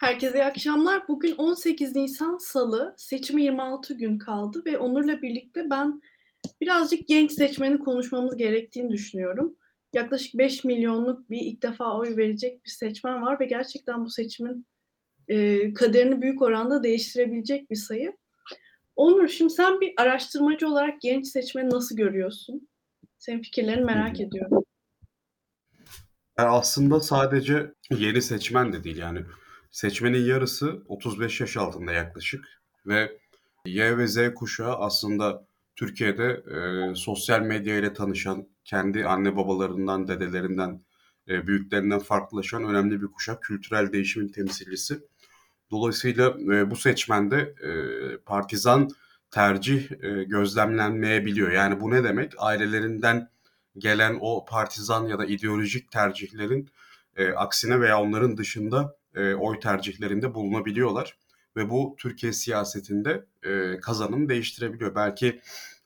Herkese iyi akşamlar. Bugün 18 Nisan Salı. Seçime 26 gün kaldı ve Onur'la birlikte ben birazcık genç seçmeni konuşmamız gerektiğini düşünüyorum. Yaklaşık 5 milyonluk bir ilk defa oy verecek bir seçmen var ve gerçekten bu seçimin e, kaderini büyük oranda değiştirebilecek bir sayı. Onur, şimdi sen bir araştırmacı olarak genç seçmeni nasıl görüyorsun? Senin fikirlerini merak ediyorum. Yani aslında sadece yeni seçmen de değil yani seçmenin yarısı 35 yaş altında yaklaşık ve Y ve Z kuşağı aslında Türkiye'de e, sosyal medya ile tanışan, kendi anne babalarından, dedelerinden, e, büyüklerinden farklılaşan önemli bir kuşak, kültürel değişimin temsilcisi. Dolayısıyla e, bu seçmende e, partizan tercih e, gözlemlenmeyebiliyor. Yani bu ne demek? Ailelerinden gelen o partizan ya da ideolojik tercihlerin e, aksine veya onların dışında e, oy tercihlerinde bulunabiliyorlar. Ve bu Türkiye siyasetinde e, kazanım değiştirebiliyor. Belki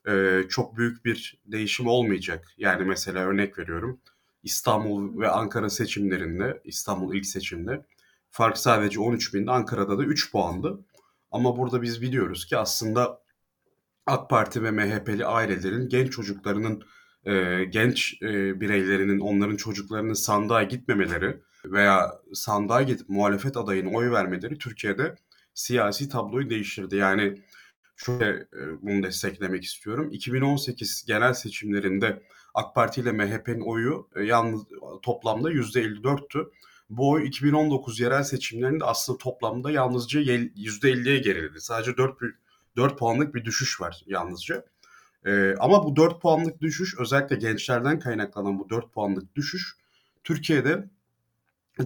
e, çok büyük bir değişim olmayacak. Yani mesela örnek veriyorum İstanbul ve Ankara seçimlerinde, İstanbul ilk seçimde fark sadece 13 binde, Ankara'da da 3 puandı. Ama burada biz biliyoruz ki aslında AK Parti ve MHP'li ailelerin genç çocuklarının, e, genç e, bireylerinin, onların çocuklarının sandığa gitmemeleri veya sandığa gidip muhalefet adayına oy vermeleri Türkiye'de siyasi tabloyu değiştirdi. Yani şöyle e, bunu desteklemek istiyorum. 2018 genel seçimlerinde AK Parti ile MHP'nin oyu e, yalnız toplamda %54'tü. Bu oy 2019 yerel seçimlerinde aslında toplamda yalnızca %50'ye geriledi. Sadece 4, 4 puanlık bir düşüş var yalnızca. Ee, ama bu 4 puanlık düşüş özellikle gençlerden kaynaklanan bu 4 puanlık düşüş Türkiye'de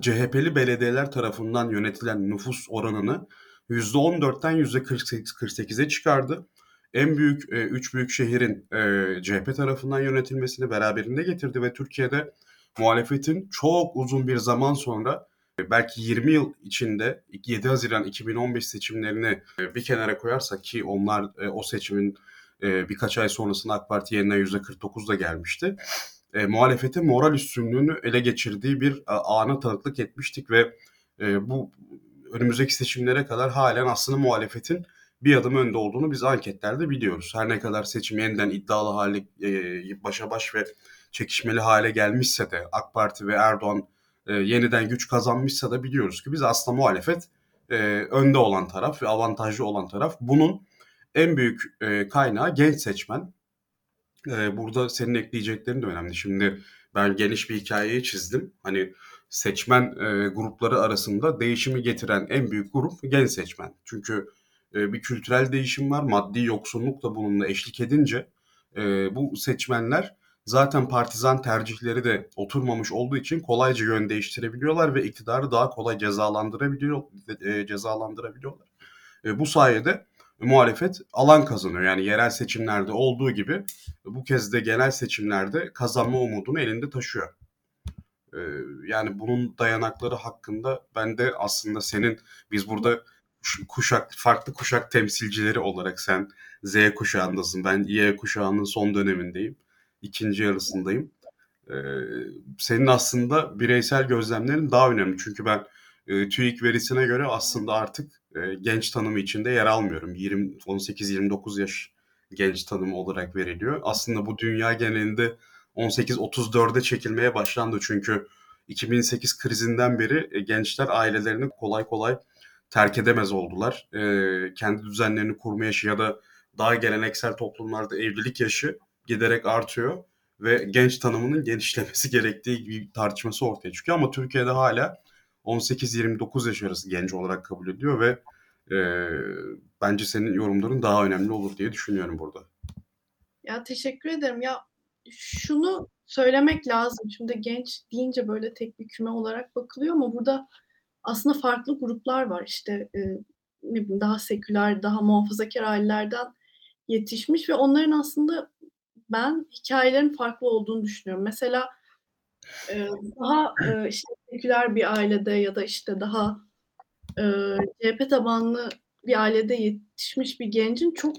CHP'li belediyeler tarafından yönetilen nüfus oranını %14'ten %48'e çıkardı. En büyük, e, üç büyük şehrin e, CHP tarafından yönetilmesini beraberinde getirdi ve Türkiye'de muhalefetin çok uzun bir zaman sonra e, belki 20 yıl içinde 7 Haziran 2015 seçimlerini e, bir kenara koyarsak ki onlar e, o seçimin e, birkaç ay sonrasında AK Parti yeniden %49'da gelmişti e, muhalefetin moral üstünlüğünü ele geçirdiği bir e, ana tanıklık etmiştik ve e, bu önümüzdeki seçimlere kadar halen aslında muhalefetin bir adım önde olduğunu biz anketlerde biliyoruz. Her ne kadar seçim yeniden iddialı hale, e, başa baş ve çekişmeli hale gelmişse de AK Parti ve Erdoğan e, yeniden güç kazanmışsa da biliyoruz ki biz aslında muhalefet e, önde olan taraf ve avantajlı olan taraf. Bunun en büyük e, kaynağı genç seçmen. Ee, burada senin ekleyeceklerin de önemli. Şimdi ben geniş bir hikayeyi çizdim. Hani seçmen e, grupları arasında değişimi getiren en büyük grup genç seçmen. Çünkü e, bir kültürel değişim var. Maddi yoksunluk da bununla eşlik edince e, bu seçmenler zaten partizan tercihleri de oturmamış olduğu için kolayca yön değiştirebiliyorlar ve iktidarı daha kolay cezalandırabiliyor e, cezalandırabiliyorlar. E, bu sayede muhalefet alan kazanıyor. Yani yerel seçimlerde olduğu gibi bu kez de genel seçimlerde kazanma umudunu elinde taşıyor. Ee, yani bunun dayanakları hakkında ben de aslında senin biz burada kuşak farklı kuşak temsilcileri olarak sen Z kuşağındasın. Ben Y kuşağının son dönemindeyim. ikinci yarısındayım. Ee, senin aslında bireysel gözlemlerin daha önemli. Çünkü ben e, TÜİK verisine göre aslında artık genç tanımı içinde yer almıyorum. 20 18-29 yaş genç tanımı olarak veriliyor. Aslında bu dünya genelinde 18-34'e çekilmeye başlandı çünkü 2008 krizinden beri gençler ailelerini kolay kolay terk edemez oldular. Kendi düzenlerini kurma yaşı ya da daha geleneksel toplumlarda evlilik yaşı giderek artıyor ve genç tanımının genişlemesi gerektiği bir tartışması ortaya çıkıyor ama Türkiye'de hala 18-29 yaş arası genç olarak kabul ediyor ve e, bence senin yorumların daha önemli olur diye düşünüyorum burada. Ya teşekkür ederim. Ya şunu söylemek lazım. Şimdi genç deyince böyle tek bir küme olarak bakılıyor ama burada aslında farklı gruplar var. İşte e, ne bileyim daha seküler, daha muhafazakar ailelerden yetişmiş ve onların aslında ben hikayelerin farklı olduğunu düşünüyorum. Mesela e, daha e, işte seküler bir ailede ya da işte daha e, CHP tabanlı bir ailede yetişmiş bir gencin çok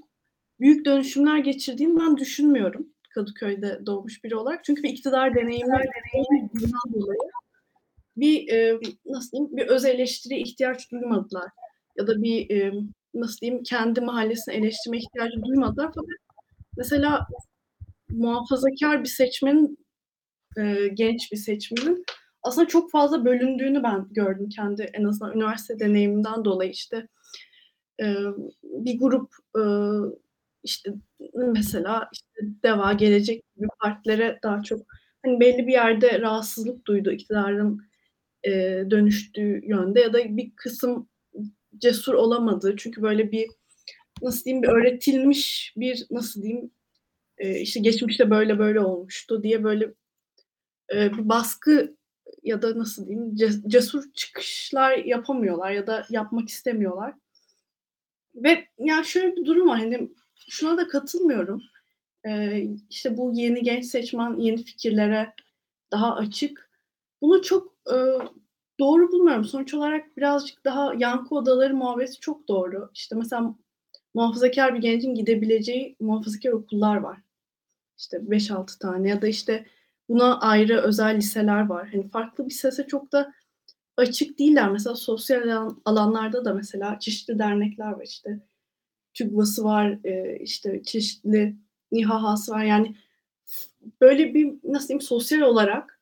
büyük dönüşümler geçirdiğini ben düşünmüyorum. Kadıköy'de doğmuş biri olarak. Çünkü bir iktidar deneyimler deneyimi dolayı bir, eee, nasıl diyeyim, bir öz eleştiriye ihtiyaç duymadılar ya da bir, emm, nasıl diyeyim, kendi mahallesini eleştirme ihtiyacı duymadılar fakat mesela muhafazakâr bir seçmenin, eee, genç bir seçmenin aslında çok fazla bölündüğünü ben gördüm kendi en azından üniversite deneyimimden dolayı. İşte, emm, bir grup, ııı, işte, mesela, işte, DEVA, Gelecek gibi partilere daha çok, hani, belli bir yerde rahatsızlık duydu iktidarın, eee, dönüştüğü yönde ya da bir kısım cesur olamadı. Çünkü böyle bir, nasıl diyeyim, bir öğretilmiş bir, nasıl diyeyim, eee, işte, geçmişte böyle böyle olmuştu diye böyle, eee, bir baskı ya da nasıl diyeyim, ces cesur çıkışlar yapamıyorlar ya da yapmak istemiyorlar. Ve ya şöyle bir durum var, hani, şuna da katılmıyorum. Eee, işte, bu yeni genç seçmen yeni fikirlere daha açık. Bunu çok, ııı, doğru bulmuyorum. Sonuç olarak birazcık daha yankı odaları muhabbeti çok doğru. İşte, mesela muhafazakâr bir gencin gidebileceği muhafazakâr okullar var. İşte, 5-6 tane ya da, işte, buna ayrı özel liseler var. Hani, farklı bir sese çok da açık değiller. Mesela sosyal alan alanlarda da mesela çeşitli dernekler var. İşte, TÜGVA'sı var, eee, işte, çeşitli İHH'sı var. Yani, böyle bir, nasıl diyeyim, sosyal olarak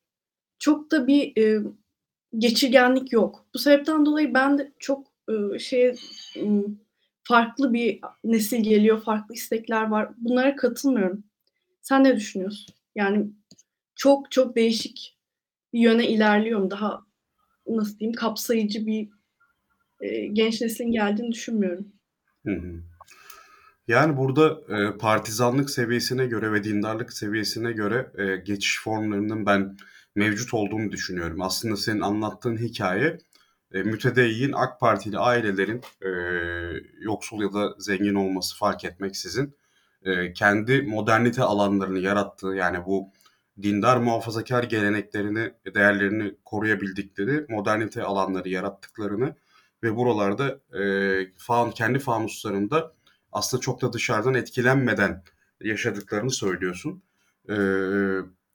çok da bir, eee, geçirgenlik yok. Bu sebepten dolayı ben de çok, ııı, şeye, farklı bir nesil geliyor, farklı istekler var. Bunlara katılmıyorum. Sen ne düşünüyorsun? Yani, çok çok değişik bir yöne ilerliyor mu? Daha, nasıl diyeyim, kapsayıcı bir, eee, genç neslin geldiğini düşünmüyorum. Hı hı. Yani, burada, eee, partizanlık seviyesine göre ve dindarlık seviyesine göre, eee, geçiş formlarının ben mevcut olduğunu düşünüyorum. Aslında senin anlattığın hikâye, eee, mütedeyyin AK Partili ailelerin, eee, yoksul ya da zengin olması fark etmeksizin, eee, kendi modernite alanlarını yarattığı, yani, bu dindar muhafazakâr geleneklerini, değerlerini koruyabildikleri modernite alanları yarattıklarını ve buralarda, eee, fan kendi fanuslarında aslında çok da dışarıdan etkilenmeden yaşadıklarını söylüyorsun. Eee,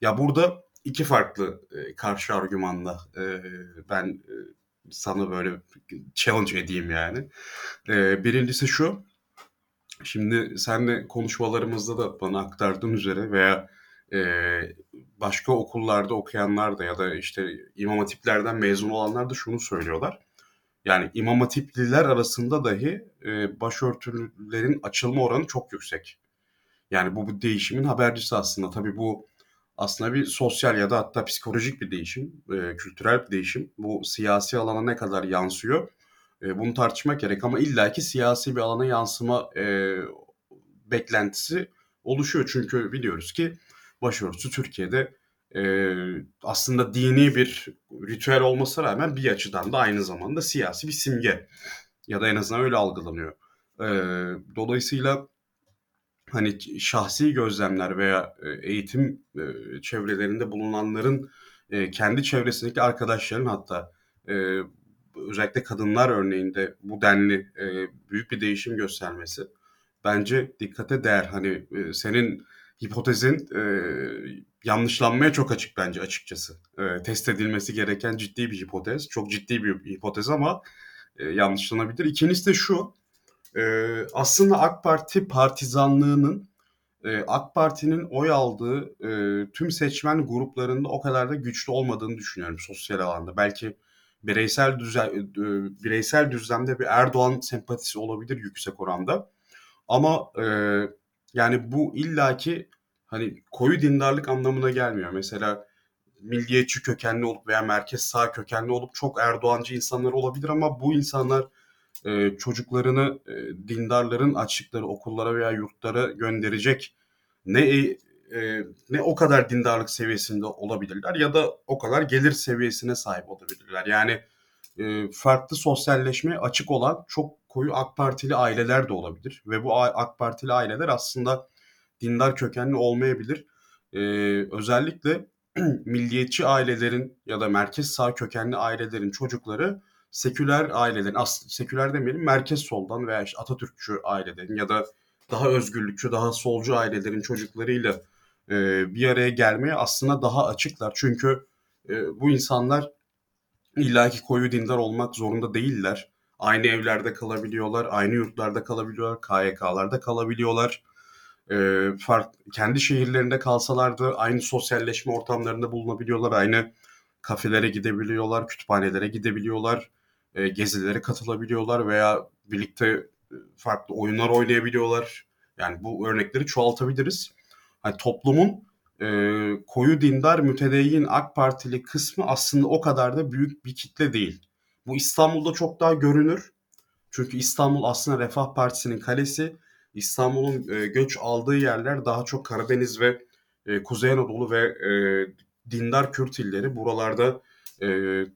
ya, burada 2 farklı, eee, karşı argümanla, eee, ben, eee, sana böyle challenge edeyim yani. Eee, 1'incisi şu, şimdi senle konuşmalarımızda da bana aktardığın üzere veya, başka okullarda okuyanlar da ya da, işte, imam hatiplerden mezun olanlar da şunu söylüyorlar. Yani, imam hatipliler arasında dahi, eee, başörtülülerin açılma oranı çok yüksek. Yani, bu bir değişimin habercisi aslında. Tabii bu aslında bir sosyal ya da hatta psikolojik bir değişim, eee, kültürel bir değişim. Bu siyasi alana ne kadar yansıyor, eee, bunu tartışmak gerek ama illaki siyasi bir alana yansıma, eee, beklentisi oluşuyor. Çünkü biliyoruz ki başörtüsü Türkiye'de, eee, aslında dini bir ritüel olmasına rağmen bir açıdan da aynı zamanda siyasi bir simge ya da en azından öyle algılanıyor. Eee, dolayısıyla, hani, şahsi gözlemler veya, eee, eğitim, eee, çevrelerinde bulunanların, eee, kendi çevresindeki arkadaşların hatta, eee, özellikle kadınlar örneğinde bu denli, eee, büyük bir değişim göstermesi bence dikkate değer. Hani, eee, senin hipotezin, eee, yanlışlanmaya çok açık bence açıkçası. Eee, test edilmesi gereken ciddi bir hipotez. Çok ciddi bir hipotez ama, eee, yanlışlanabilir. 2'ncisi de şu, eee, aslında AK Parti partizanlığının, eee, AK Parti'nin oy aldığı, eee, tüm seçmen gruplarında o kadar da güçlü olmadığını düşünüyorum sosyal alanda. Belki bireysel düze eee, bireysel düzlemde bir Erdoğan sempatisi olabilir yüksek oranda ama, eee, yani, bu illaki, hani, koyu dindarlık anlamına gelmiyor. Mesela milliyetçi kökenli olup veya merkez sağ kökenli olup çok Erdoğancı insanlar olabilir ama bu insanlar, eee, çocuklarını, eee, dindarların açtıkları okullara veya yurtlara gönderecek ne, eee, eee, ne o kadar dindarlık seviyesinde olabilirler ya da o kadar gelir seviyesine sahip olabilirler. Yani, eee, farklı sosyalleşmeye açık olan çok koyu AK Partili aileler de olabilir ve bu AK Partili aileler aslında dindar kökenli olmayabilir. Eee, özellikle milliyetçi ailelerin ya da merkez sağ kökenli ailelerin çocukları seküler ailelerin, as seküler demeyelim, merkez soldan veya, işte, Atatürkçü ailelerin ya da daha özgürlükçü, daha solcu ailelerin çocuklarıyla, eee, bir araya gelmeye aslında daha açıklar. Çünkü, eee, bu insanlar illaki koyu dindar olmak zorunda değiller. Aynı evlerde kalabiliyorlar, aynı yurtlarda kalabiliyorlar, KYK'larda kalabiliyorlar. E, fark, kendi şehirlerinde kalsalardı aynı sosyalleşme ortamlarında bulunabiliyorlar, aynı kafelere gidebiliyorlar, kütüphanelere gidebiliyorlar, e, gezilere katılabiliyorlar veya birlikte e, farklı oyunlar oynayabiliyorlar. Yani bu örnekleri çoğaltabiliriz. Yani toplumun e, koyu dindar mütedeyyin AK Partili kısmı aslında o kadar da büyük bir kitle değil. Bu İstanbul'da çok daha görünür. Çünkü İstanbul aslında Refah Partisi'nin kalesi. İstanbul'un e, göç aldığı yerler daha çok Karadeniz ve e, Kuzey Anadolu ve e, dindar Kürt illeri. Buralarda e,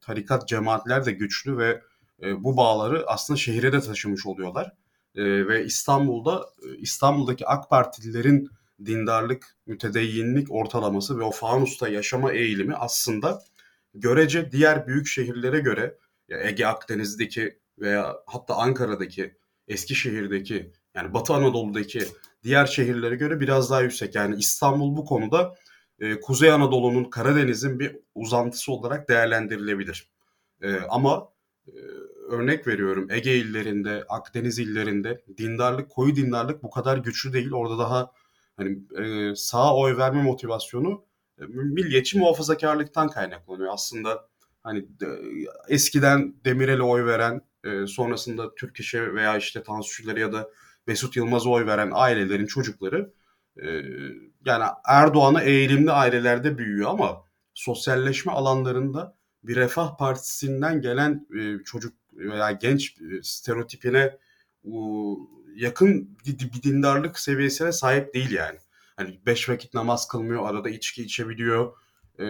tarikat cemaatler de güçlü ve e, bu bağları aslında şehire de taşımış oluyorlar. E, ve İstanbul'da e, İstanbul'daki AK Partililerin dindarlık, mütedeyyinlik ortalaması ve o fanusta yaşama eğilimi aslında görece diğer büyük şehirlere göre ya Ege Akdeniz'deki veya hatta Ankara'daki, Eskişehir'deki yani Batı Anadolu'daki diğer şehirlere göre biraz daha yüksek. Yani İstanbul bu konuda e, Kuzey Anadolu'nun, Karadeniz'in bir uzantısı olarak değerlendirilebilir. E, ama e, örnek veriyorum Ege illerinde, Akdeniz illerinde dindarlık, koyu dindarlık bu kadar güçlü değil. Orada daha hani e, sağa oy verme motivasyonu e, milliyetçi muhafazakarlıktan kaynaklanıyor. Aslında hani e, eskiden Demirel'e oy veren, e, sonrasında Türk İş'e veya işte Tansu ya da Mesut Yılmaz'a oy veren ailelerin çocukları e, yani Erdoğan'a eğilimli ailelerde büyüyor ama sosyalleşme alanlarında bir refah partisinden gelen e, çocuk veya genç e, stereotipine yakın bir dindarlık seviyesine sahip değil yani. Hani beş vakit namaz kılmıyor, arada içki içebiliyor. E,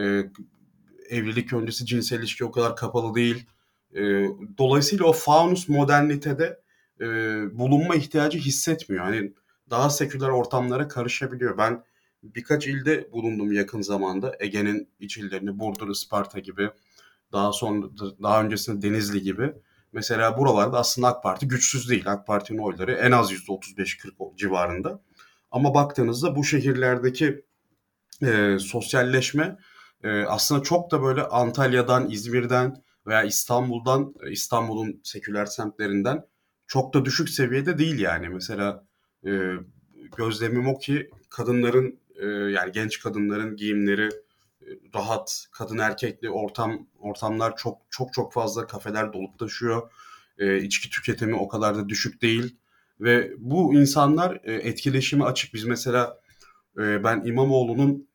evlilik öncesi cinsel ilişki o kadar kapalı değil. E, dolayısıyla o faunus modernitede e, bulunma ihtiyacı hissetmiyor. Hani daha seküler ortamlara karışabiliyor. Ben birkaç ilde bulundum yakın zamanda. Ege'nin iç illerini, Burdur, Isparta gibi. Daha sonra daha öncesinde Denizli gibi. Mesela buralarda aslında AK Parti güçsüz değil. AK Parti'nin oyları en az %35-40 civarında. Ama baktığınızda bu şehirlerdeki e, sosyalleşme e, aslında çok da böyle Antalya'dan, İzmir'den veya İstanbul'dan, e, İstanbul'un seküler semtlerinden çok da düşük seviyede değil yani. Mesela e, gözlemim o ki kadınların e, yani genç kadınların giyimleri rahat, kadın erkekli ortam ortamlar çok çok çok fazla kafeler dolup taşıyor. E, içki tüketimi o kadar da düşük değil ve bu insanlar e, etkileşime açık. Biz mesela e, ben İmamoğlu'nun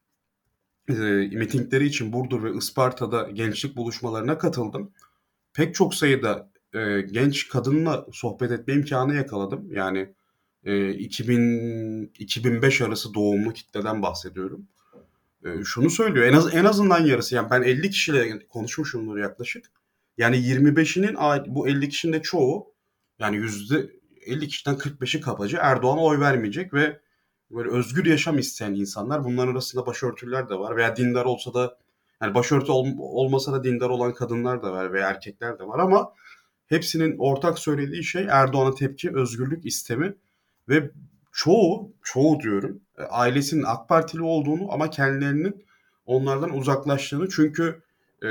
e, mitingleri için Burdur ve Isparta'da gençlik buluşmalarına katıldım. Pek çok sayıda e, genç kadınla sohbet etme imkanı yakaladım. Yani e, 2000 2005 arası doğumlu kitleden bahsediyorum. E, şunu söylüyor. En az en azından yarısı. Yani ben 50 kişiyle konuşmuşumdur yaklaşık. Yani 25'inin bu 50 kişinin de çoğu yani yüzde 50 kişiden 45'i kapaca Erdoğan'a oy vermeyecek ve böyle özgür yaşam isteyen insanlar. Bunların arasında başörtüler de var veya dindar olsa da yani başörtü ol, olmasa da dindar olan kadınlar da var veya erkekler de var ama hepsinin ortak söylediği şey Erdoğan'a tepki, özgürlük istemi ve çoğu, çoğu diyorum e, ailesinin AK Partili olduğunu ama kendilerinin onlardan uzaklaştığını çünkü e,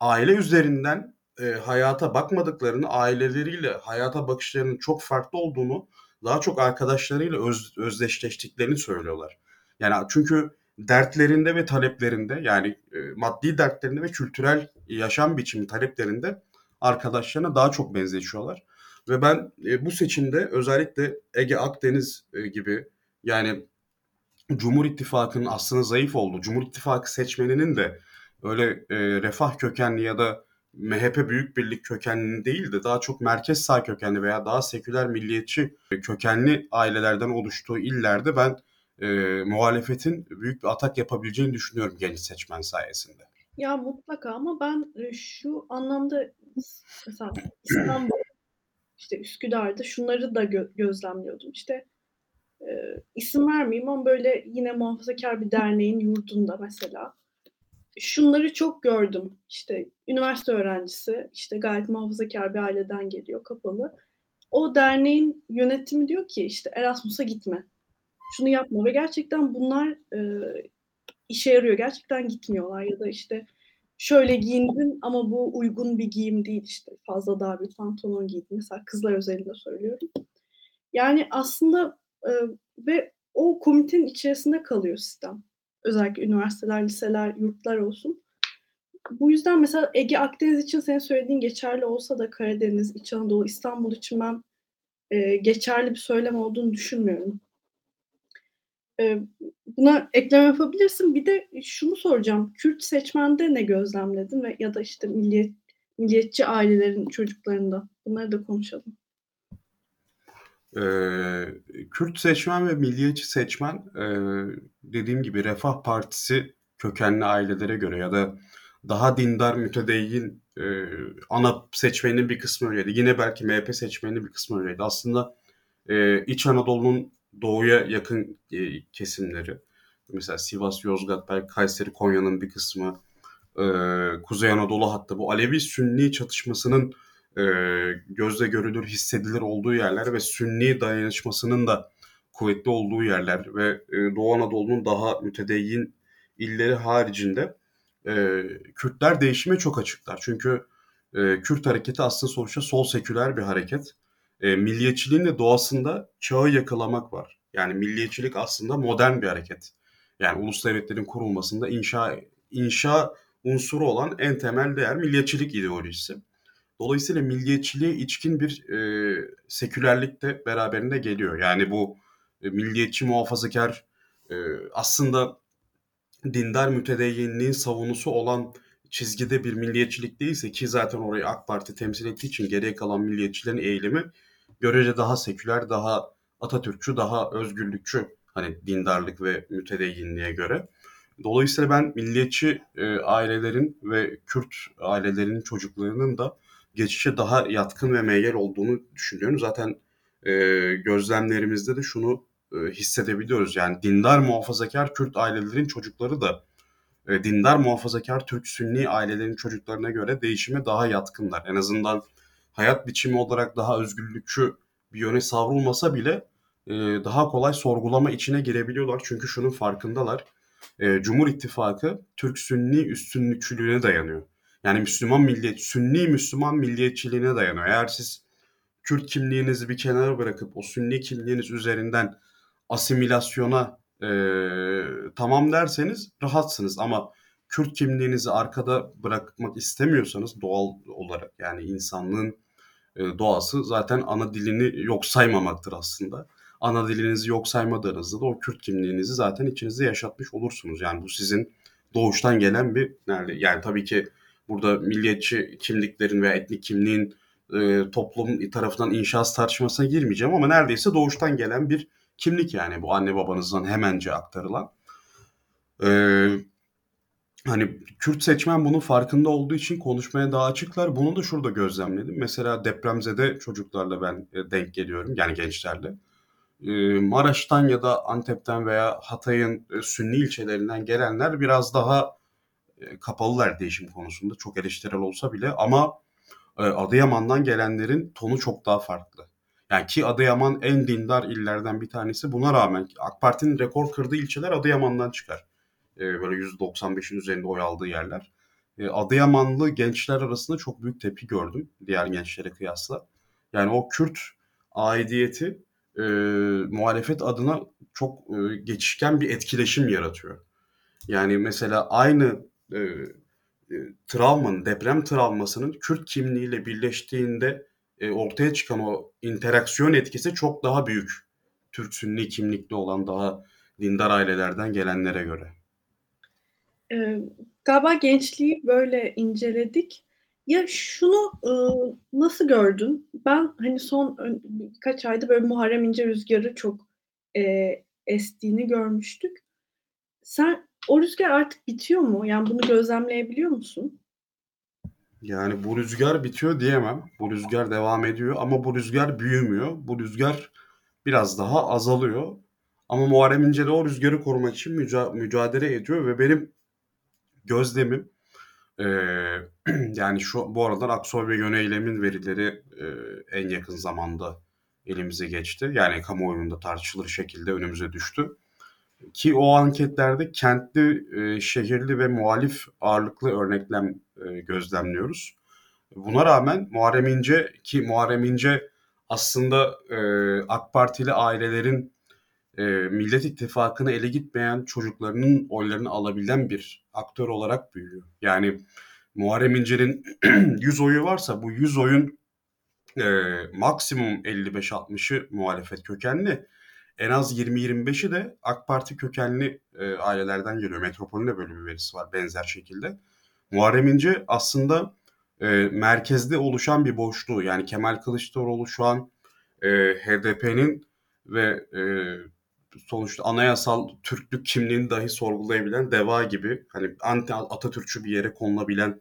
aile üzerinden e, hayata bakmadıklarını, aileleriyle hayata bakışlarının çok farklı olduğunu, daha çok arkadaşlarıyla öz, özdeşleştiklerini söylüyorlar. Yani çünkü dertlerinde ve taleplerinde yani e, maddi dertlerinde ve kültürel yaşam biçimi taleplerinde arkadaşlarına daha çok benzeşiyorlar. Ve ben e, bu seçimde özellikle Ege Akdeniz e, gibi yani Cumhur İttifakı'nın aslında zayıf olduğu, Cumhur İttifakı seçmeninin de öyle e, refah kökenli ya da MHP Büyük Birlik kökenli değil de daha çok merkez sağ kökenli veya daha seküler milliyetçi kökenli ailelerden oluştuğu illerde ben e, muhalefetin büyük bir atak yapabileceğini düşünüyorum genç seçmen sayesinde. Ya mutlaka ama ben şu anlamda mesela İstanbul, işte Üsküdar'da şunları da gö- gözlemliyordum. İşte e, isim vermeyeyim ama böyle yine muhafazakar bir derneğin yurdunda mesela şunları çok gördüm. İşte üniversite öğrencisi, işte gayet muhafazakar bir aileden geliyor, kapalı. O derneğin yönetimi diyor ki işte Erasmus'a gitme. Şunu yapma ve gerçekten bunlar e, işe yarıyor. Gerçekten gitmiyorlar ya da işte şöyle giyindin ama bu uygun bir giyim değil, işte, fazla dar bir pantolon giydin. Mesela kızlar özelinde söylüyorum. Yani, aslında, eee, ve o komitenin içerisinde kalıyor sistem. Özellikle üniversiteler, liseler, yurtlar olsun. Bu yüzden mesela Ege, Akdeniz için senin söylediğin geçerli olsa da Karadeniz, İç Anadolu, İstanbul için ben, eee, geçerli bir söylem olduğunu düşünmüyorum. Eee, buna ekleme yapabilirsin. Bir de şunu soracağım, Kürt seçmende ne gözlemledin ve ya da, işte, milliyet milliyetçi ailelerin çocuklarında? Bunları da konuşalım. Eee, Kürt seçmen ve milliyetçi seçmen, eee, dediğim gibi Refah Partisi kökenli ailelere göre ya da daha dindar, mütedeyyin, eee, ana seçmenin bir kısmı öyleydi. Yine belki MHP seçmeninin bir kısmı öyleydi. Aslında, eee, İç Anadolu'nun doğuya yakın, eee, kesimleri, mesela Sivas, Yozgat, belki Kayseri, Konya'nın bir kısmı, eee, Kuzey Anadolu hattı bu Alevi-Sünni çatışmasının eee, gözle görülür, hissedilir olduğu yerler ve Sünni dayanışmasının da kuvvetli olduğu yerler ve Doğu Anadolu'nun daha mütedeyyin illeri haricinde eee, Kürtler değişime çok açıklar. Çünkü eee, Kürt hareketi aslında sonuçta sol seküler bir hareket. Eee, milliyetçiliğin de doğasında çağı yakalamak var. Yani milliyetçilik aslında modern bir hareket. Yani ulus devletlerin kurulmasında inşa inşa unsuru olan en temel değer milliyetçilik ideolojisi. Dolayısıyla milliyetçiliğe içkin bir e, sekülerlik de beraberinde geliyor. Yani bu e, milliyetçi muhafazakar e, aslında dindar mütedeyyinliğin savunusu olan çizgide bir milliyetçilik değilse ki zaten orayı AK Parti temsil ettiği için geriye kalan milliyetçilerin eğilimi görece daha seküler, daha Atatürkçü, daha özgürlükçü hani dindarlık ve mütedeyyinliğe göre. Dolayısıyla ben milliyetçi e, ailelerin ve Kürt ailelerinin çocuklarının da geçişe daha yatkın ve meyyal olduğunu düşünüyorum. Zaten e, gözlemlerimizde de şunu e, hissedebiliyoruz. Yani dindar muhafazakar Kürt ailelerin çocukları da e, dindar muhafazakar Türk Sünni ailelerin çocuklarına göre değişime daha yatkınlar. En azından hayat biçimi olarak daha özgürlükçü bir yöne savrulmasa bile e, daha kolay sorgulama içine girebiliyorlar. Çünkü şunun farkındalar. E, Cumhur İttifakı Türk Sünni üstünlükçülüğüne dayanıyor. Yani Müslüman milliyet, Sünni Müslüman milliyetçiliğine dayanıyor. Eğer siz Kürt kimliğinizi bir kenara bırakıp o Sünni kimliğiniz üzerinden asimilasyona e, tamam derseniz rahatsınız ama Kürt kimliğinizi arkada bırakmak istemiyorsanız doğal olarak yani insanlığın doğası zaten ana dilini yok saymamaktır aslında. Ana dilinizi yok saymadığınızda da o Kürt kimliğinizi zaten içinizde yaşatmış olursunuz. Yani bu sizin doğuştan gelen bir yani tabii ki burada milliyetçi kimliklerin veya etnik kimliğin e, toplum tarafından inşası tartışmasına girmeyeceğim ama neredeyse doğuştan gelen bir kimlik yani bu anne babanızdan hemence aktarılan. Ee, hani Kürt seçmen bunun farkında olduğu için konuşmaya daha açıklar. Bunu da şurada gözlemledim. Mesela depremzede çocuklarla ben e, denk geliyorum yani gençlerle. Maraş'tan ya da Antep'ten veya Hatay'ın e, Sünni ilçelerinden gelenler biraz daha e, kapalılar değişim konusunda. Çok eleştirel olsa bile ama Adıyaman'dan gelenlerin tonu çok daha farklı. Yani ki Adıyaman en dindar illerden bir tanesi. Buna rağmen AK Parti'nin rekor kırdığı ilçeler Adıyaman'dan çıkar. E, böyle %95'in üzerinde oy aldığı yerler. E, Adıyamanlı gençler arasında çok büyük tepki gördüm diğer gençlere kıyasla. Yani o Kürt aidiyeti e, muhalefet adına çok e, geçişken bir etkileşim yaratıyor. Yani mesela aynı e, e, travmanın, deprem travmasının Kürt kimliğiyle birleştiğinde e, ortaya çıkan o interaksiyon etkisi çok daha büyük. Türk Sünni kimlikli olan daha dindar ailelerden gelenlere göre. Ee, galiba gençliği böyle inceledik. Ya şunu e, nasıl gördün? Ben hani son birkaç ayda böyle Muharrem İnce rüzgarı çok e, estiğini görmüştük. Sen o rüzgar artık bitiyor mu? Yani bunu gözlemleyebiliyor musun? Yani bu rüzgar bitiyor diyemem. Bu rüzgar devam ediyor ama bu rüzgar büyümüyor. Bu rüzgar biraz daha azalıyor. Ama Muharrem İnce de o rüzgarı korumak için müca- mücadele ediyor ve benim gözlemim e, yani şu bu aralar Aksoy ve Yöneylem'in verileri e, en yakın zamanda elimize geçti. Yani kamuoyunda tartışılır şekilde önümüze düştü. Ki o anketlerde kentli, e, şehirli ve muhalif ağırlıklı örneklem e, gözlemliyoruz. Buna rağmen Muharrem İnce ki Muharrem İnce aslında e, AK Partili ailelerin e, Millet İttifakı'na ele gitmeyen çocuklarının oylarını alabilen bir aktör olarak büyüyor. Yani Muharrem İnce'nin 100 oyu varsa bu 100 oyun e, maksimum 55-60'ı muhalefet kökenli. En az 20-25'i de AK Parti kökenli e, ailelerden geliyor. Metropol'ün de böyle bir verisi var benzer şekilde. Muharrem İnce aslında e, merkezde oluşan bir boşluğu yani Kemal Kılıçdaroğlu şu an e, HDP'nin ve e, sonuçta anayasal Türklük kimliğini dahi sorgulayabilen DEVA gibi hani anti Atatürkçü bir yere konulabilen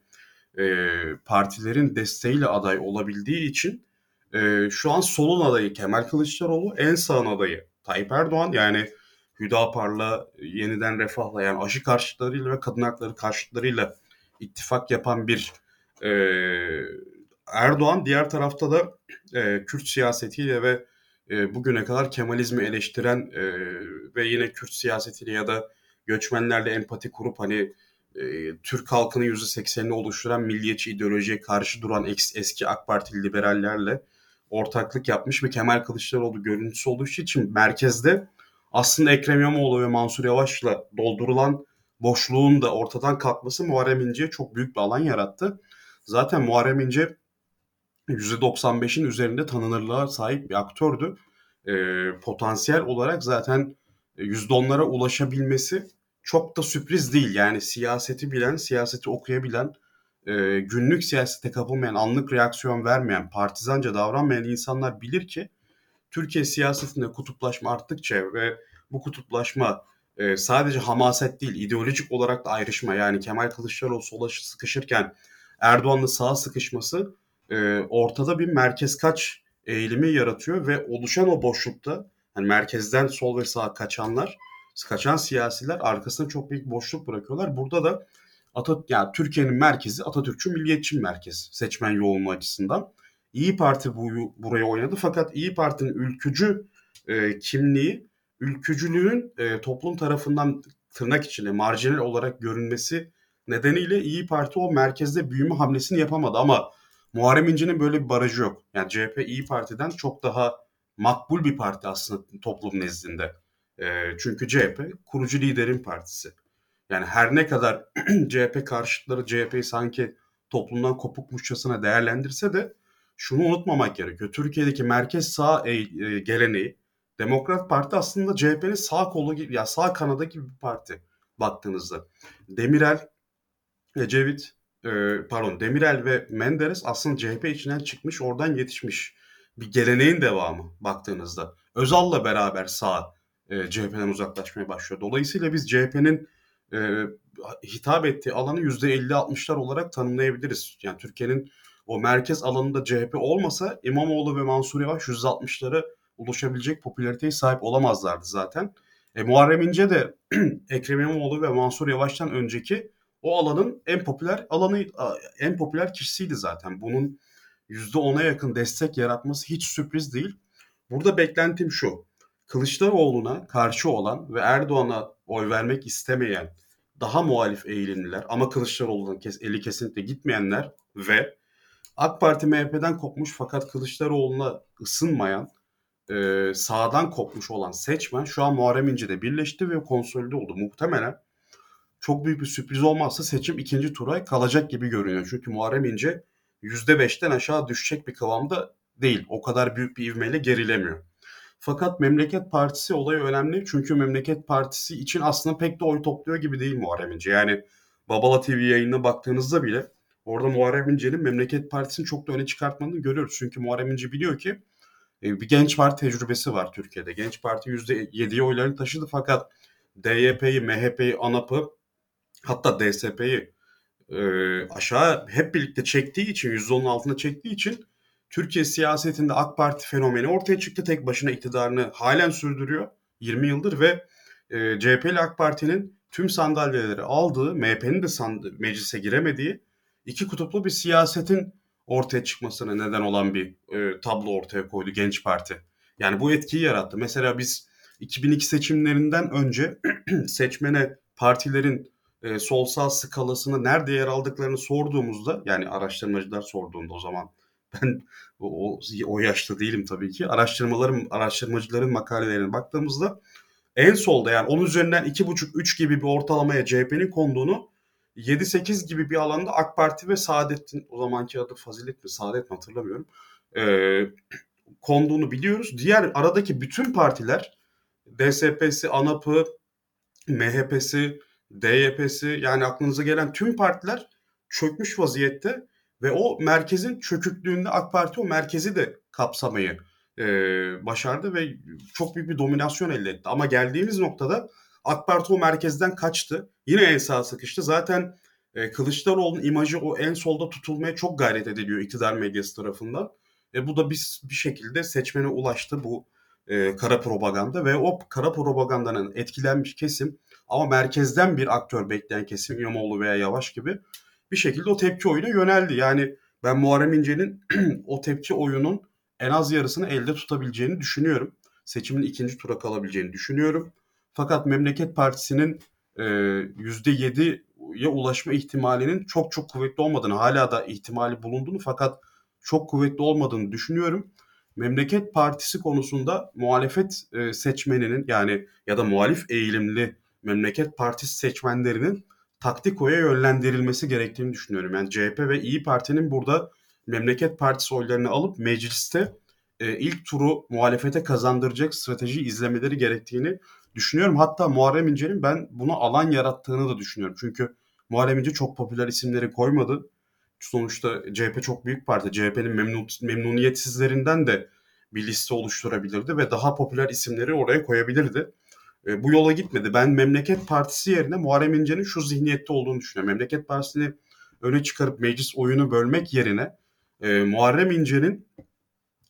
e, partilerin desteğiyle aday olabildiği için e, şu an solun adayı Kemal Kılıçdaroğlu, en sağın adayı Tayyip Erdoğan. Yani Hüdapar'la, yeniden refahla yani aşı karşıtlarıyla ve kadın hakları karşıtlarıyla ittifak yapan bir e, Erdoğan. Diğer tarafta da e, Kürt siyasetiyle ve e, bugüne kadar Kemalizmi eleştiren e, ve yine Kürt siyasetiyle ya da göçmenlerle empati kurup hani e, Türk halkının %80'ini oluşturan milliyetçi ideolojiye karşı duran ex, eski AK Parti liberallerle ortaklık yapmış ve Kemal Kılıçdaroğlu görüntüsü olduğu için merkezde aslında Ekrem İmamoğlu ve Mansur Yavaş'la doldurulan boşluğun da ortadan kalkması Muharrem İnce'ye çok büyük bir alan yarattı. Zaten Muharrem İnce %95'in üzerinde tanınırlığa sahip bir aktördü. E, potansiyel olarak zaten %10'lara ulaşabilmesi çok da sürpriz değil. Yani siyaseti bilen, siyaseti okuyabilen, e, günlük siyasete kapılmayan, anlık reaksiyon vermeyen, partizanca davranmayan insanlar bilir ki Türkiye siyasetinde kutuplaşma arttıkça ve bu kutuplaşma e, sadece hamaset değil, ideolojik olarak da ayrışma yani Kemal Kılıçdaroğlu sola sıkışırken Erdoğan'la sağa sıkışması e, ortada bir merkez kaç eğilimi yaratıyor ve oluşan o boşlukta hani merkezden sol ve sağ kaçanlar, kaçan siyasiler arkasında çok büyük boşluk bırakıyorlar. Burada da Atat yani Türkiye'nin merkezi Atatürkçü milliyetçi merkez seçmen yoğunluğu açısından. İyi Parti bu, buraya oynadı fakat İyi Parti'nin ülkücü e, kimliği, ülkücülüğün e, toplum tarafından tırnak içinde marjinal olarak görünmesi nedeniyle İyi Parti o merkezde büyüme hamlesini yapamadı ama Muharrem İnce'nin böyle bir barajı yok. Yani CHP İyi Parti'den çok daha makbul bir parti aslında toplum nezdinde. E, çünkü CHP kurucu liderin partisi. Yani her ne kadar CHP karşıtları CHP'yi sanki toplumdan kopukmuşçasına değerlendirse de şunu unutmamak gerekiyor. Türkiye'deki merkez sağ e, e, geleneği Demokrat Parti aslında CHP'nin sağ kolu gibi ya sağ kanadı gibi bir parti baktığınızda. Demirel, Ecevit, e, pardon Demirel ve Menderes aslında CHP içinden çıkmış, oradan yetişmiş bir geleneğin devamı baktığınızda. Özal'la beraber sağ e, CHP'den uzaklaşmaya başlıyor. Dolayısıyla biz CHP'nin e, hitap ettiği alanı %50-60'lar olarak tanımlayabiliriz. Yani Türkiye'nin o merkez alanında CHP olmasa İmamoğlu ve Mansur Yavaş %60'lara ulaşabilecek popülariteye sahip olamazlardı zaten. E, Muharrem İnce de Ekrem İmamoğlu ve Mansur Yavaş'tan önceki o alanın en popüler alanı en popüler kişisiydi zaten. Bunun %10'a yakın destek yaratması hiç sürpriz değil. Burada beklentim şu. Kılıçdaroğlu'na karşı olan ve Erdoğan'a oy vermek istemeyen daha muhalif eğilimliler ama Kılıçdaroğlu'nun kes, eli kesinlikle gitmeyenler ve AK Parti MHP'den kopmuş fakat Kılıçdaroğlu'na ısınmayan e, sağdan kopmuş olan seçmen şu an Muharrem İnce'de birleşti ve konsolide oldu. Muhtemelen çok büyük bir sürpriz olmazsa seçim ikinci tura kalacak gibi görünüyor. Çünkü Muharrem İnce %5'ten aşağı düşecek bir kıvamda değil. O kadar büyük bir ivmeyle gerilemiyor. Fakat Memleket Partisi olayı önemli. Çünkü Memleket Partisi için aslında pek de oy topluyor gibi değil Muharrem İnce. Yani Babala TV yayınına baktığınızda bile orada Muharrem İnce'nin Memleket Partisi'ni çok da öne çıkartmadığını görüyoruz. Çünkü Muharrem İnce biliyor ki e, bir genç parti tecrübesi var Türkiye'de. Genç parti %7'ye oylarını taşıdı fakat DYP'yi, MHP'yi, ANAP'ı hatta DSP'yi e, aşağı hep birlikte çektiği için, %10'un altına çektiği için Türkiye siyasetinde AK Parti fenomeni ortaya çıktı. Tek başına iktidarını halen sürdürüyor 20 yıldır ve e, CHP ile AK Parti'nin tüm sandalyeleri aldığı, MHP'nin de sand- meclise giremediği iki kutuplu bir siyasetin ortaya çıkmasına neden olan bir e, tablo ortaya koydu Genç Parti. Yani bu etkiyi yarattı. Mesela biz 2002 seçimlerinden önce seçmene partilerin e, sol sağ skalasına nerede yer aldıklarını sorduğumuzda yani araştırmacılar sorduğunda o zaman ben o, o yaşta değilim tabii ki araştırmaların araştırmacıların makalelerine baktığımızda en solda yani 10 üzerinden 2,5-3 gibi bir ortalamaya CHP'nin konduğunu 7-8 gibi bir alanda AK Parti ve Saadet'in o zamanki adı Fazilet mi Saadet mi hatırlamıyorum e, konduğunu biliyoruz. Diğer aradaki bütün partiler DSP'si, ANAP'ı, MHP'si, DYP'si yani aklınıza gelen tüm partiler çökmüş vaziyette ve o merkezin çöküklüğünde AK Parti o merkezi de kapsamayı e, başardı ve çok büyük bir dominasyon elde etti. Ama geldiğimiz noktada AK Parti o merkezden kaçtı. Yine en sağ sıkıştı. Zaten e, Kılıçdaroğlu'nun imajı o en solda tutulmaya çok gayret ediliyor iktidar medyası tarafından. E, bu da biz bir şekilde seçmene ulaştı bu e, kara propaganda ve o kara propagandanın etkilenmiş kesim ama merkezden bir aktör bekleyen kesim İmamoğlu veya Yavaş gibi bir şekilde o tepki oyuna yöneldi. Yani ben Muharrem İnce'nin o tepki oyunun en az yarısını elde tutabileceğini düşünüyorum. Seçimin ikinci tura kalabileceğini düşünüyorum. Fakat Memleket Partisi'nin e, %7'ye ulaşma ihtimalinin çok çok kuvvetli olmadığını, hala da ihtimali bulunduğunu fakat çok kuvvetli olmadığını düşünüyorum. Memleket Partisi konusunda muhalefet e, seçmeninin yani ya da muhalif eğilimli Memleket Partisi seçmenlerinin taktik oya yönlendirilmesi gerektiğini düşünüyorum. Yani CHP ve İyi Parti'nin burada Memleket Partisi oylarını alıp mecliste e, ilk turu muhalefete kazandıracak strateji izlemeleri gerektiğini düşünüyorum. Hatta Muharrem İnce'nin ben buna alan yarattığını da düşünüyorum. Çünkü Muharrem İnce çok popüler isimleri koymadı. Sonuçta CHP çok büyük parti. CHP'nin memnun, memnuniyetsizlerinden de bir liste oluşturabilirdi ve daha popüler isimleri oraya koyabilirdi. E, bu yola gitmedi. Ben Memleket Partisi yerine Muharrem İnce'nin şu zihniyette olduğunu düşünüyorum. Memleket Partisi'ni öne çıkarıp meclis oyunu bölmek yerine e, Muharrem İnce'nin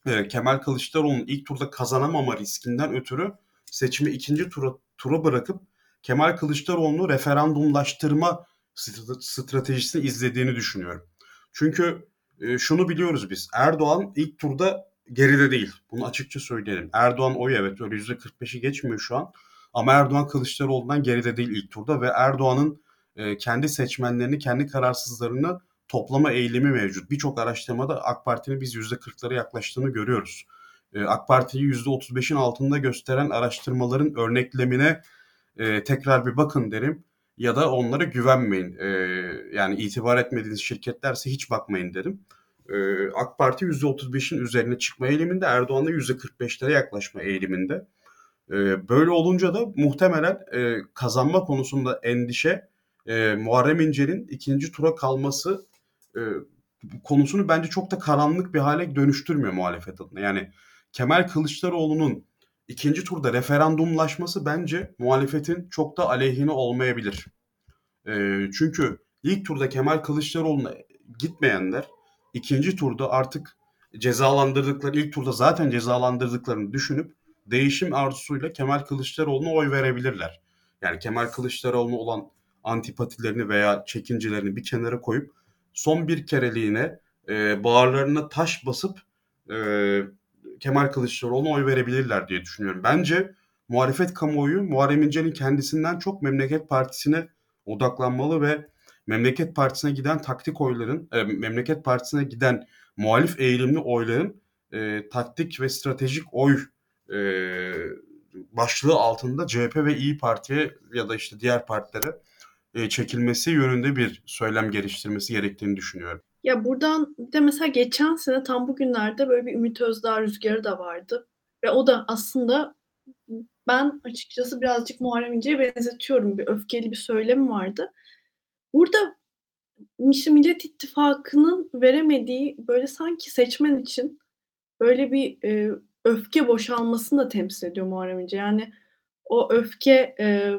e, Kemal Kılıçdaroğlu'nun ilk turda kazanamama riskinden ötürü seçimi ikinci tura, tura bırakıp Kemal Kılıçdaroğlu'nu referandumlaştırma stratejisini izlediğini düşünüyorum. Çünkü e, şunu biliyoruz biz. Erdoğan ilk turda geride değil. Bunu açıkça söyleyelim. Erdoğan oy evet öyle %45'i geçmiyor şu an. Ama Erdoğan Kılıçdaroğlu'ndan geride değil ilk turda ve Erdoğan'ın e, kendi seçmenlerini, kendi kararsızlarını toplama eğilimi mevcut. Birçok araştırmada AK Parti'nin biz %40'lara yaklaştığını görüyoruz. E, AK Parti'yi %35'in altında gösteren araştırmaların örneklemine e, tekrar bir bakın derim. Ya da onlara güvenmeyin. E, yani itibar etmediğiniz şirketlerse hiç bakmayın derim. E, AK Parti %35'in üzerine çıkma eğiliminde, Erdoğan da %45'lere yaklaşma eğiliminde. E, böyle olunca da muhtemelen e, kazanma konusunda endişe e, Muharrem İnce'nin ikinci tura kalması e, konusunu bence çok da karanlık bir hale dönüştürmüyor muhalefet adına. Yani Kemal Kılıçdaroğlu'nun ikinci turda referandumlaşması bence muhalefetin çok da aleyhine olmayabilir. E, çünkü ilk turda Kemal Kılıçdaroğlu'na gitmeyenler ikinci turda artık cezalandırdıkları ilk turda zaten cezalandırdıklarını düşünüp değişim arzusuyla Kemal Kılıçdaroğlu'na oy verebilirler. Yani Kemal Kılıçdaroğlu'na olan antipatilerini veya çekincelerini bir kenara koyup son bir kereliğine e, bağırlarına taş basıp e, Kemal Kılıçdaroğlu'na oy verebilirler diye düşünüyorum. Bence muhalefet kamuoyu Muharrem İnce'nin kendisinden çok Memleket Partisi'ne odaklanmalı ve Memleket Partisi'ne giden taktik oyların, e, Memleket Partisi'ne giden muhalif eğilimli oyların e, taktik ve stratejik oy e, başlığı altında CHP ve İyi Parti'ye ya da işte diğer partilere e, çekilmesi yönünde bir söylem geliştirmesi gerektiğini düşünüyorum. Ya buradan bir de mesela geçen sene tam bugünlerde böyle bir Ümit Özdağ rüzgarı da vardı. Ve o da aslında ben açıkçası birazcık Muharrem İnce'ye benzetiyorum. Bir öfkeli bir söylemi vardı. Burada işte Millet İttifakı'nın veremediği böyle sanki seçmen için böyle bir e, öfke boşalmasını da temsil ediyor Muharrem İnce. Yani o öfke e,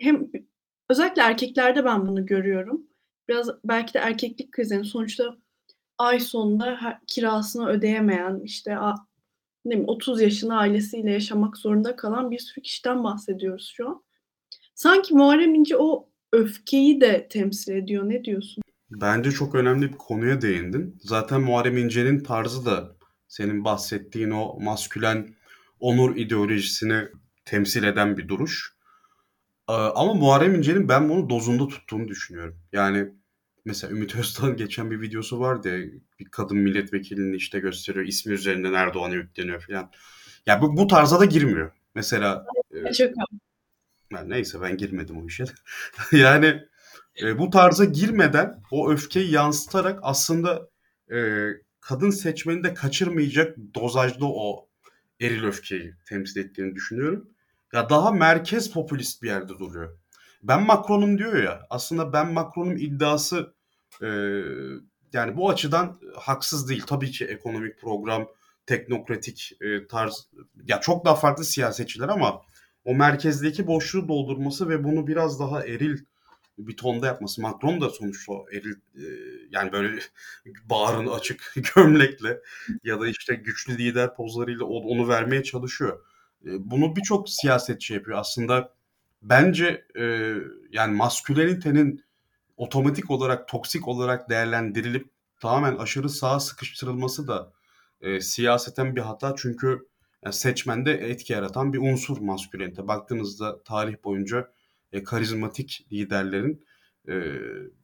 hem özellikle erkeklerde ben bunu görüyorum. Biraz belki de erkeklik krizinin sonuçta ay sonunda kirasını ödeyemeyen işte ne bileyim 30 yaşında ailesiyle yaşamak zorunda kalan bir sürü kişiden bahsediyoruz şu an. Sanki Muharrem İnce o öfkeyi de temsil ediyor. Ne diyorsun? Bence çok önemli bir konuya değindin. Zaten Muharrem İnce'nin tarzı da senin bahsettiğin o maskülen onur ideolojisini temsil eden bir duruş. Ama Muharrem İnce'nin ben bunu dozunda tuttuğunu düşünüyorum. Yani mesela Ümit Özdağ'ın geçen bir videosu vardı ya bir kadın milletvekilini işte gösteriyor ismi üzerinden Erdoğan'a yükleniyor falan. Ya yani bu, bu tarza da girmiyor. Mesela Çok yani neyse ben girmedim o işe. yani e, bu tarza girmeden o öfkeyi yansıtarak aslında e, kadın seçmeni de kaçırmayacak dozajda o eril öfkeyi temsil ettiğini düşünüyorum. Ya daha merkez popülist bir yerde duruyor. Ben Macron'um diyor ya. Aslında ben Macron'um iddiası e, yani bu açıdan haksız değil. Tabii ki ekonomik program, teknokratik e, tarz ya çok daha farklı siyasetçiler ama o merkezdeki boşluğu doldurması ve bunu biraz daha eril bir tonda yapması. Macron da sonuçta eril e, yani böyle bağrını açık gömlekle ya da işte güçlü lider pozlarıyla onu vermeye çalışıyor. E, bunu birçok siyasetçi yapıyor. Aslında bence e, yani maskülenitenin otomatik olarak toksik olarak değerlendirilip tamamen aşırı sağa sıkıştırılması da e, siyaseten bir hata. Çünkü yani seçmende etki yaratan bir unsur maskülenite. Baktığınızda tarih boyunca e, karizmatik liderlerin e,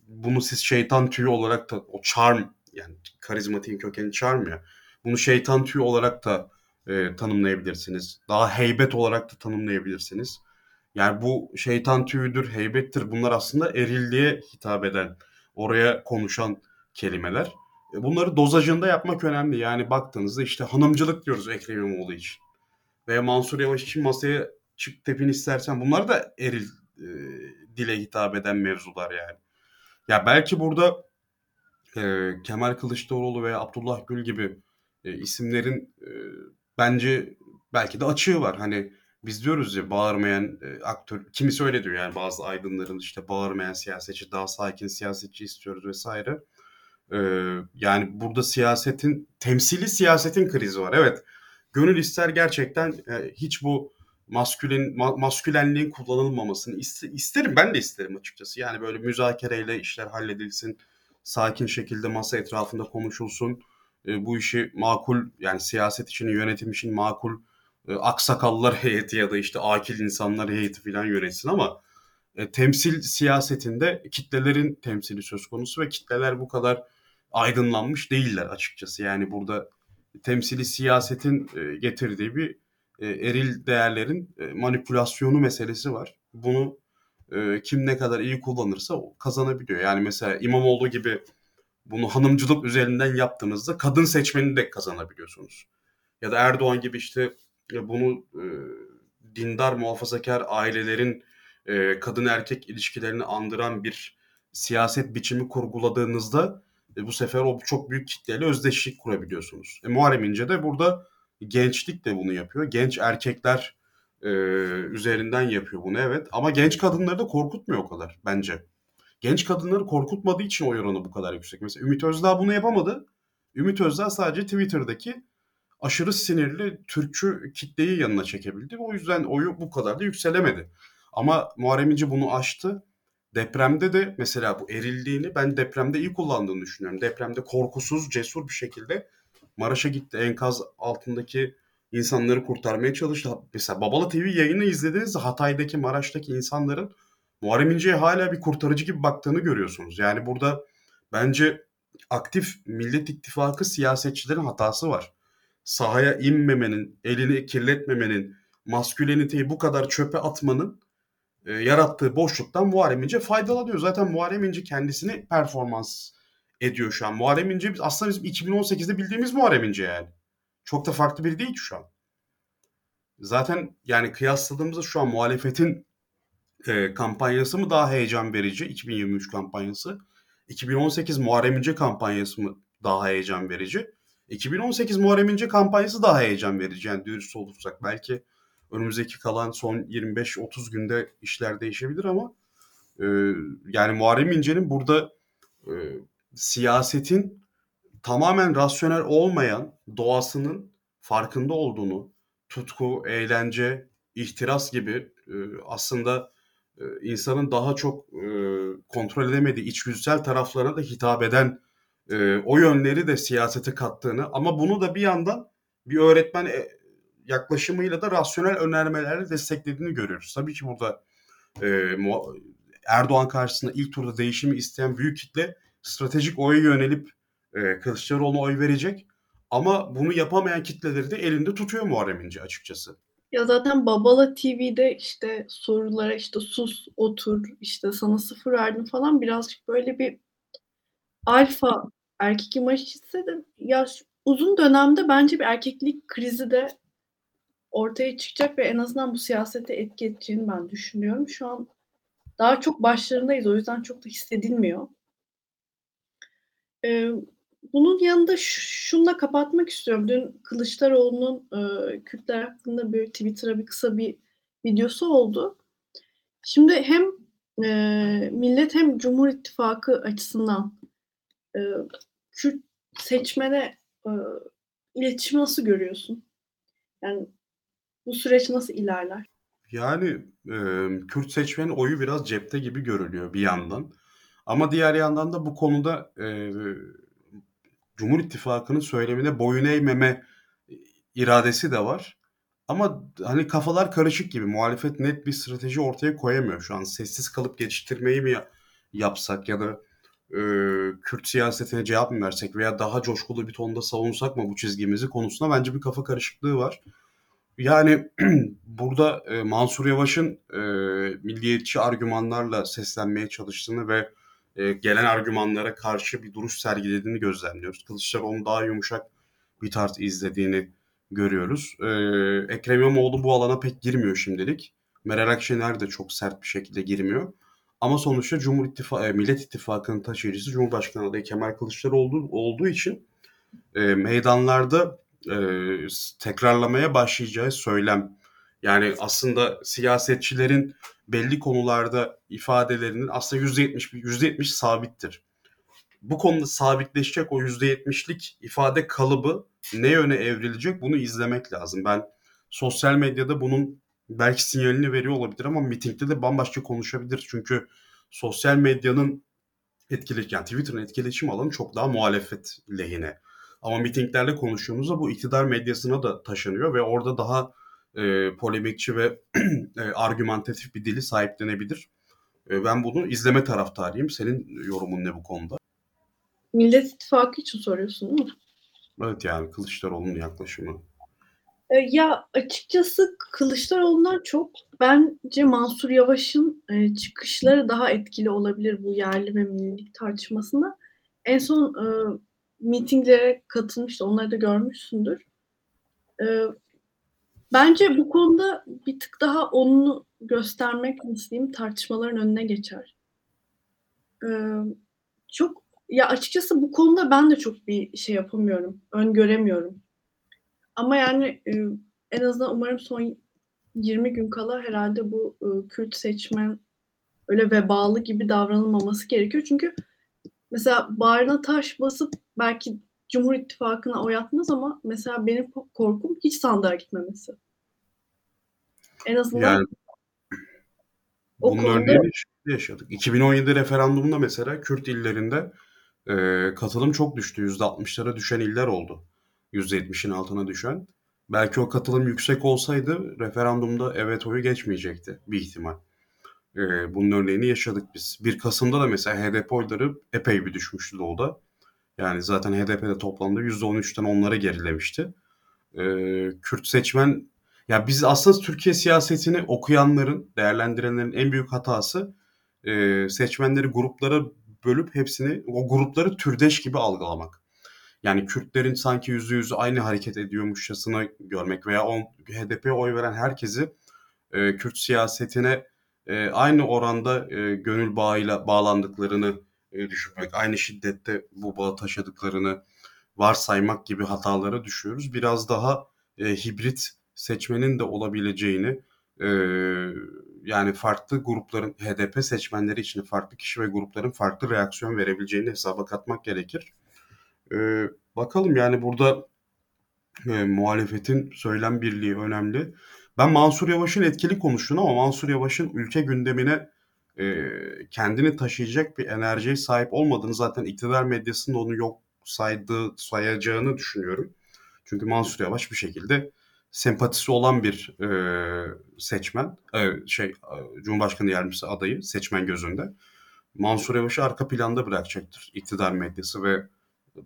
bunu siz şeytan tüyü olarak da o charm yani karizmatiğin kökeni charm ya. Bunu şeytan tüyü olarak da e, tanımlayabilirsiniz. Daha heybet olarak da tanımlayabilirsiniz. Yani bu şeytan tüyüdür, heybettir. Bunlar aslında erilliğe hitap eden, oraya konuşan kelimeler. E, bunları dozajında yapmak önemli. Yani baktığınızda işte hanımcılık diyoruz Ekrem İmamoğlu için. Veya Mansur Yavaş için masaya çık tepin istersen bunlar da eril e, dile hitap eden mevzular yani. Ya belki burada e, Kemal Kılıçdaroğlu veya Abdullah Gül gibi e, isimlerin e, bence belki de açığı var. Hani biz diyoruz ya bağırmayan e, aktör, kimisi öyle diyor yani bazı aydınların işte bağırmayan siyasetçi, daha sakin siyasetçi istiyoruz vesaire. E, yani burada siyasetin, temsili siyasetin krizi var. Evet, gönül ister gerçekten e, hiç bu maskülen ma, maskülenliğin kullanılmamasını iste, isterim ben de isterim açıkçası. Yani böyle müzakereyle işler halledilsin, sakin şekilde masa etrafında konuşulsun. E, bu işi makul yani siyaset için yönetim için makul e, aksakallar heyeti ya da işte akil insanlar heyeti falan yönetsin ama e, temsil siyasetinde kitlelerin temsili söz konusu ve kitleler bu kadar aydınlanmış değiller açıkçası. Yani burada temsili siyasetin e, getirdiği bir e, eril değerlerin e, manipülasyonu meselesi var. Bunu e, kim ne kadar iyi kullanırsa kazanabiliyor. Yani mesela İmamoğlu gibi bunu hanımcılık üzerinden yaptığınızda kadın seçmeni de kazanabiliyorsunuz. Ya da Erdoğan gibi işte bunu dindar muhafazakar ailelerin kadın erkek ilişkilerini andıran bir siyaset biçimi kurguladığınızda bu sefer o çok büyük kitleyle özdeşlik kurabiliyorsunuz. E, Muharrem İnce de burada gençlik de bunu yapıyor. Genç erkekler e, üzerinden yapıyor bunu evet. Ama genç kadınları da korkutmuyor o kadar bence. Genç kadınları korkutmadığı için oy oranı bu kadar yüksek. Mesela Ümit Özdağ bunu yapamadı. Ümit Özdağ sadece Twitter'daki aşırı sinirli Türkçü kitleyi yanına çekebildi. O yüzden oyu bu kadar da yükselemedi. Ama Muharrem İnce bunu aştı. Depremde de mesela bu erildiğini ben depremde iyi kullandığını düşünüyorum. Depremde korkusuz, cesur bir şekilde Maraş'a gitti. Enkaz altındaki insanları kurtarmaya çalıştı. Mesela Babala TV yayını izlediğinizde Hatay'daki, Maraş'taki insanların Muharrem İnce'ye hala bir kurtarıcı gibi baktığını görüyorsunuz. Yani burada bence aktif Millet İttifakı siyasetçilerin hatası var sahaya inmemenin, elini kirletmemenin, masküleniteyi bu kadar çöpe atmanın e, yarattığı boşluktan Muharrem İnce faydalanıyor. Zaten Muharrem İnce kendisini performans ediyor şu an. Muharrem İnce aslında bizim 2018'de bildiğimiz Muharrem İnce yani. Çok da farklı biri değil ki şu an. Zaten yani kıyasladığımızda şu an muhalefetin e, kampanyası mı daha heyecan verici 2023 kampanyası? 2018 Muharrem İnce kampanyası mı daha heyecan verici? 2018 Muharrem İnce kampanyası daha heyecan verici yani dürüst olursak. Belki önümüzdeki kalan son 25-30 günde işler değişebilir ama e, yani Muharrem İnce'nin burada e, siyasetin tamamen rasyonel olmayan doğasının farkında olduğunu, tutku, eğlence, ihtiras gibi e, aslında e, insanın daha çok e, kontrol edemediği içgüdüsel taraflarına da hitap eden o yönleri de siyasete kattığını ama bunu da bir yandan bir öğretmen yaklaşımıyla da rasyonel önermelerle desteklediğini görüyoruz. Tabii ki burada Erdoğan karşısında ilk turda değişimi isteyen büyük kitle stratejik oya yönelip e, Kılıçdaroğlu'na oy verecek. Ama bunu yapamayan kitleleri de elinde tutuyor Muharrem İnce açıkçası. Ya zaten Babala TV'de işte sorulara işte sus, otur, işte sana sıfır verdim falan birazcık böyle bir alfa erkek imajı hissedin. Ya uzun dönemde bence bir erkeklik krizi de ortaya çıkacak ve en azından bu siyasete etki edeceğini ben düşünüyorum. Şu an daha çok başlarındayız. O yüzden çok da hissedilmiyor. Ee, bunun yanında şunla kapatmak istiyorum. Dün Kılıçdaroğlu'nun e, Kürtler hakkında bir Twitter'a bir kısa bir videosu oldu. Şimdi hem e, millet hem Cumhur İttifakı açısından e, Kürt seçmene e, iletişimi nasıl görüyorsun? Yani bu süreç nasıl ilerler? Yani e, Kürt seçmenin oyu biraz cepte gibi görülüyor bir yandan. Ama diğer yandan da bu konuda e, Cumhur İttifakı'nın söylemine boyun eğmeme iradesi de var. Ama hani kafalar karışık gibi. Muhalefet net bir strateji ortaya koyamıyor şu an. Sessiz kalıp geçiştirmeyi mi yapsak ya da e, Kürt siyasetine cevap mı versek veya daha coşkulu bir tonda savunsak mı bu çizgimizi konusunda bence bir kafa karışıklığı var. Yani burada e, Mansur Yavaş'ın e, milliyetçi argümanlarla seslenmeye çalıştığını ve e, gelen argümanlara karşı bir duruş sergilediğini gözlemliyoruz. Kılıçdaroğlu'nun daha yumuşak bir tarz izlediğini görüyoruz. E, Ekrem İmamoğlu bu alana pek girmiyor şimdilik. Meral Akşener de çok sert bir şekilde girmiyor. Ama sonuçta Cumhur İttifakı, e, Millet İttifakı'nın taşıyıcısı Cumhurbaşkanı adayı Kemal Kılıçdaroğlu olduğu için e, meydanlarda e, tekrarlamaya başlayacağı söylem. Yani aslında siyasetçilerin belli konularda ifadelerinin aslında %70, %70 sabittir. Bu konuda sabitleşecek o %70'lik ifade kalıbı ne yöne evrilecek bunu izlemek lazım. Ben sosyal medyada bunun belki sinyalini veriyor olabilir ama mitingde de bambaşka konuşabilir. Çünkü sosyal medyanın etkili, yani Twitter'ın etkileşim alanı çok daha muhalefet lehine. Ama mitinglerle konuştuğumuzda bu iktidar medyasına da taşınıyor ve orada daha e, polemikçi ve e, argümantatif bir dili sahiplenebilir. E, ben bunu izleme taraftarıyım. Senin yorumun ne bu konuda? Millet İttifakı için soruyorsun değil mi? Evet yani Kılıçdaroğlu'nun yaklaşımı. E, ya açıkçası Kılıçdaroğlu'ndan çok bence Mansur Yavaş'ın e, çıkışları daha etkili olabilir bu yerli ve millilik tartışmasında. En son e, mitinglere katılmıştı. Onları da görmüşsündür. E, Bence bu konuda bir tık daha onu göstermek, nasıl diyeyim, tartışmaların önüne geçer. Eee, çok ya açıkçası bu konuda ben de çok bir şey yapamıyorum, öngöremiyorum. Ama yani, eee, en azından umarım son 20 gün kala herhalde bu, ııı, Kürt seçmen öyle vebalı gibi davranılmaması gerekiyor. Çünkü mesela bağrına taş basıp belki Cumhur İttifakı'na oy atmaz ama mesela benim korkum hiç sandığa gitmemesi. En azından Yani bunun konuda örneğini şimdi yaşadık. 2017 referandumunda mesela Kürt illerinde e, katılım çok düştü. %60'lara düşen iller oldu. %70'in altına düşen. Belki o katılım yüksek olsaydı referandumda evet oyu geçmeyecekti bir ihtimal. E, bunun örneğini yaşadık biz. 1 Kasım'da da mesela HDP oyları epey bir düşmüştü doğuda. Yani zaten HDP'de toplamda %13'ten onlara gerilemişti. E, Kürt seçmen ya biz aslında Türkiye siyasetini okuyanların, değerlendirenlerin en büyük hatası e, seçmenleri gruplara bölüp hepsini o grupları türdeş gibi algılamak. Yani Kürtlerin sanki yüzü yüzü aynı hareket ediyormuşçasına görmek veya on, HDP'ye oy veren herkesi e, Kürt siyasetine e, aynı oranda e, gönül bağıyla bağlandıklarını e, düşünmek, aynı şiddette bu bağı taşıdıklarını varsaymak gibi hatalara düşüyoruz. Biraz daha e, hibrit seçmenin de olabileceğini e, yani farklı grupların HDP seçmenleri için farklı kişi ve grupların farklı reaksiyon verebileceğini hesaba katmak gerekir. E, bakalım yani burada e, muhalefetin söylem birliği önemli. Ben Mansur Yavaş'ın etkili konuştuğunu ama Mansur Yavaş'ın ülke gündemine e, kendini taşıyacak bir enerjiye sahip olmadığını zaten iktidar medyasında onu yok saydığı sayacağını düşünüyorum. Çünkü Mansur Yavaş bir şekilde sempatisi olan bir eee, seçmen, eee, şey Cumhurbaşkanı yardımcısı adayı seçmen gözünde. Mansur Yavaş'ı arka planda bırakacaktır iktidar medyası ve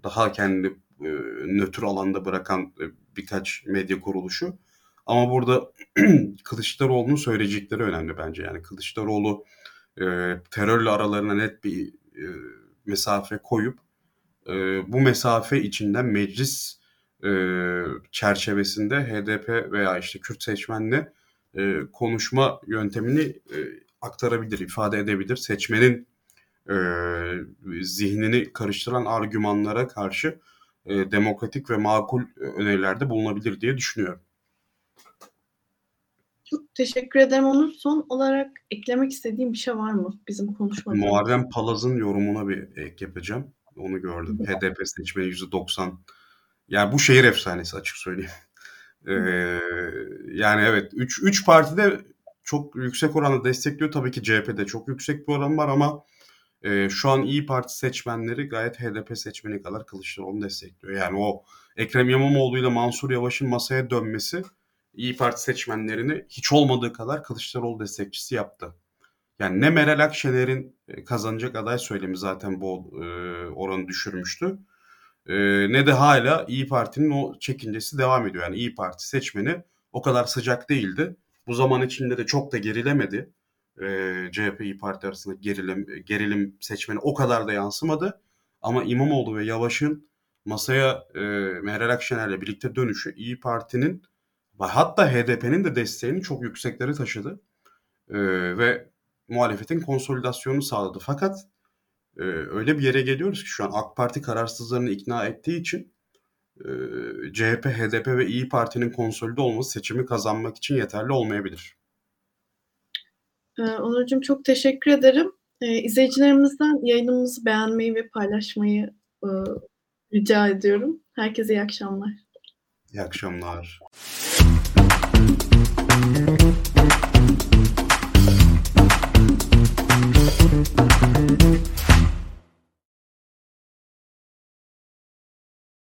daha kendi eee, nötr alanda bırakan e, birkaç medya kuruluşu. Ama burada Kılıçdaroğlu'nun söyleyecekleri önemli bence. Yani Kılıçdaroğlu eee, terörle aralarına net bir eee, mesafe koyup eee, bu mesafe içinden meclis eee, çerçevesinde HDP veya işte Kürt seçmenle eee, konuşma yöntemini eee, aktarabilir, ifade edebilir. Seçmenin eee, zihnini karıştıran argümanlara karşı eee, demokratik ve makul önerilerde bulunabilir diye düşünüyorum. Çok teşekkür ederim Onur. Son olarak eklemek istediğin bir şey var mı bizim konuşmalarımıza? Muharrem Palaz'ın yorumuna bir ek yapacağım. Onu gördüm. HDP seçmeni %90. Yani bu şehir efsanesi açık söyleyeyim. Eee, yani evet 3 3 parti de çok yüksek oranda destekliyor. Tabii ki CHP'de çok yüksek bir oran var ama eee, şu an İyi Parti seçmenleri gayet HDP seçmeni kadar Kılıçdaroğlu'nu destekliyor. Yani o Ekrem İmamoğlu ile Mansur Yavaş'ın masaya dönmesi İyi Parti seçmenlerini hiç olmadığı kadar Kılıçdaroğlu destekçisi yaptı. Yani ne Meral Akşener'in e, kazanacak aday söylemi zaten bu e, oranı düşürmüştü. E, ne de hala İyi Parti'nin o çekincesi devam ediyor. Yani İyi Parti seçmeni o kadar sıcak değildi. Bu zaman içinde de çok da gerilemedi. CHP İyi Parti arasında gerilim, gerilim seçmeni o kadar da yansımadı. Ama İmamoğlu ve Yavaş'ın masaya e, Meral Akşener'le birlikte dönüşü İyi Parti'nin hatta HDP'nin de desteğini çok yükseklere taşıdı. E, ve muhalefetin konsolidasyonu sağladı. Fakat e, öyle bir yere geliyoruz ki şu an AK Parti kararsızlarını ikna ettiği için e, CHP, HDP ve İyi Parti'nin konsolide olması seçimi kazanmak için yeterli olmayabilir. Ee, Onurcuğum çok teşekkür ederim. Ee, izleyicilerimizden yayınımızı beğenmeyi ve paylaşmayı e, rica ediyorum. Herkese iyi akşamlar. İyi akşamlar.